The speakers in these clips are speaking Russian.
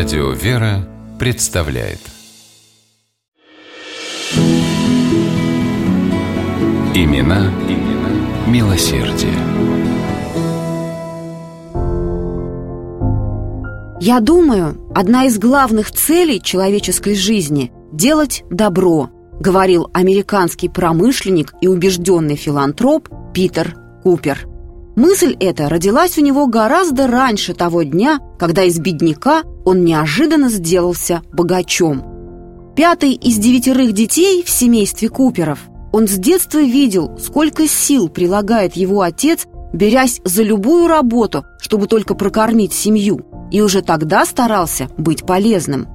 Радио «Вера» представляет Имена, имена милосердие. Я думаю, одна из главных целей человеческой жизни – делать добро, говорил американский промышленник и убежденный филантроп Питер Купер. Мысль эта родилась у него гораздо раньше того дня, когда из бедняка он неожиданно сделался богачом. Пятый из девятерых детей в семействе Куперов, он с детства видел, сколько сил прилагает его отец, берясь за любую работу, чтобы только прокормить семью, и уже тогда старался быть полезным.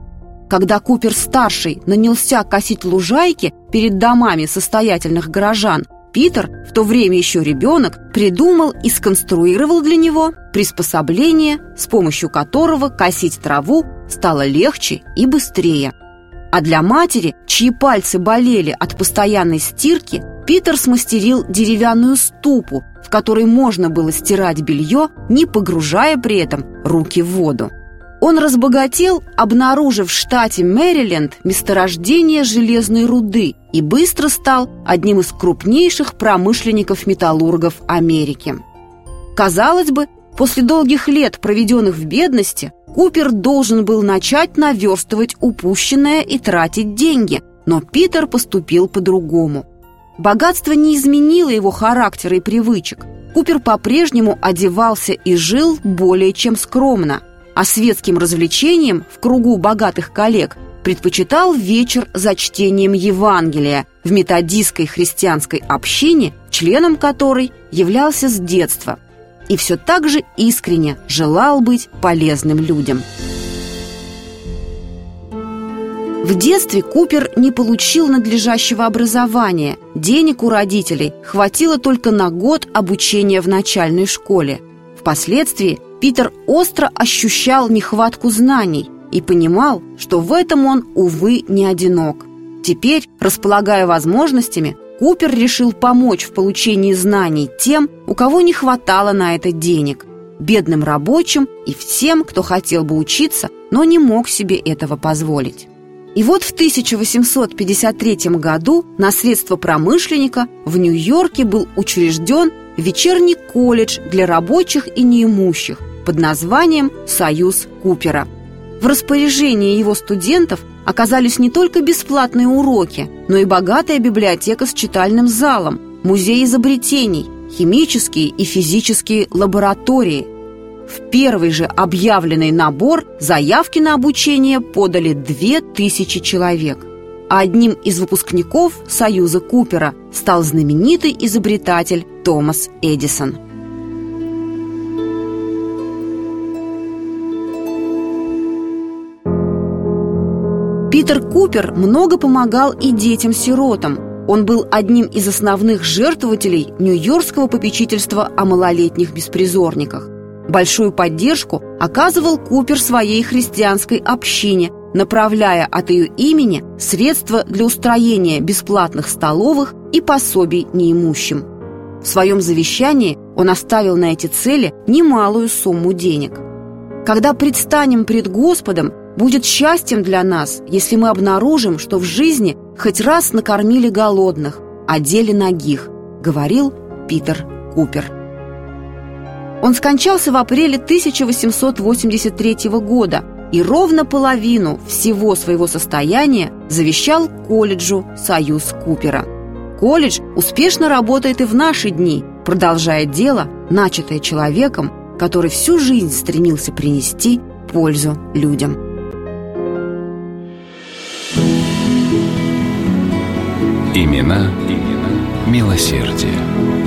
Когда Купер-старший нанялся косить лужайки перед домами состоятельных горожан, Питер, в то время еще ребенок, придумал и сконструировал для него приспособление, с помощью которого косить траву стало легче и быстрее. А для матери, чьи пальцы болели от постоянной стирки, Питер смастерил деревянную ступу, в которой можно было стирать белье, не погружая при этом руки в воду. Он разбогател, обнаружив в штате Мэриленд месторождение железной руды и быстро стал одним из крупнейших промышленников-металлургов Америки. Казалось бы, после долгих лет, проведенных в бедности, Купер должен был начать наверстывать упущенное и тратить деньги, но Питер поступил по-другому. Богатство не изменило его характера и привычек. Купер по-прежнему одевался и жил более чем скромно – а светским развлечением в кругу богатых коллег предпочитал вечер за чтением Евангелия в методистской христианской общине, членом которой являлся с детства, и все так же искренне желал быть полезным людям. В детстве Купер не получил надлежащего образования. Денег у родителей хватило только на год обучения в начальной школе. Впоследствии Питер остро ощущал нехватку знаний и понимал, что в этом он, увы, не одинок. Теперь, располагая возможностями, Купер решил помочь в получении знаний тем, у кого не хватало на это денег, бедным рабочим и всем, кто хотел бы учиться, но не мог себе этого позволить. И вот в 1853 году на средства промышленника в Нью-Йорке был учрежден вечерний колледж для рабочих и неимущих, под названием «Союз Купера». В распоряжении его студентов оказались не только бесплатные уроки, но и богатая библиотека с читальным залом, музей изобретений, химические и физические лаборатории. В первый же объявленный набор заявки на обучение подали 2000 человек. А одним из выпускников Союза Купера стал знаменитый изобретатель Томас Эдисон. Питер Купер много помогал и детям-сиротам. Он был одним из основных жертвователей Нью-Йоркского попечительства о малолетних беспризорниках. Большую поддержку оказывал Купер своей христианской общине, направляя от ее имени средства для устроения бесплатных столовых и пособий неимущим. В своем завещании он оставил на эти цели немалую сумму денег. Когда предстанем пред Господом, Будет счастьем для нас, если мы обнаружим, что в жизни хоть раз накормили голодных, одели ногих, говорил Питер Купер. Он скончался в апреле 1883 года и ровно половину всего своего состояния завещал колледжу «Союз Купера». Колледж успешно работает и в наши дни, продолжая дело, начатое человеком, который всю жизнь стремился принести пользу людям. Имена, имена милосердие.